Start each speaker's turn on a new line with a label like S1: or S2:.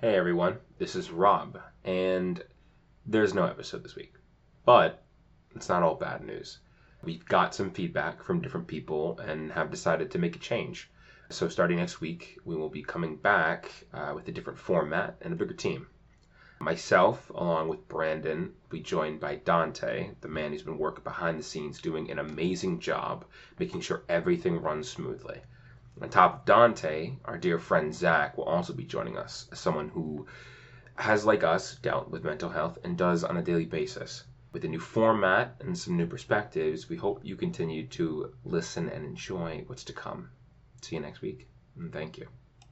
S1: Hey everyone, this is Rob, and there's no episode this week. But it's not all bad news. We've got some feedback from different people and have decided to make a change. So, starting next week, we will be coming back uh, with a different format and a bigger team. Myself, along with Brandon, will be joined by Dante, the man who's been working behind the scenes doing an amazing job making sure everything runs smoothly. On top of Dante, our dear friend Zach will also be joining us, someone who has, like us, dealt with mental health and does on a daily basis. With a new format and some new perspectives, we hope you continue to listen and enjoy what's to come. See you next week, and thank you.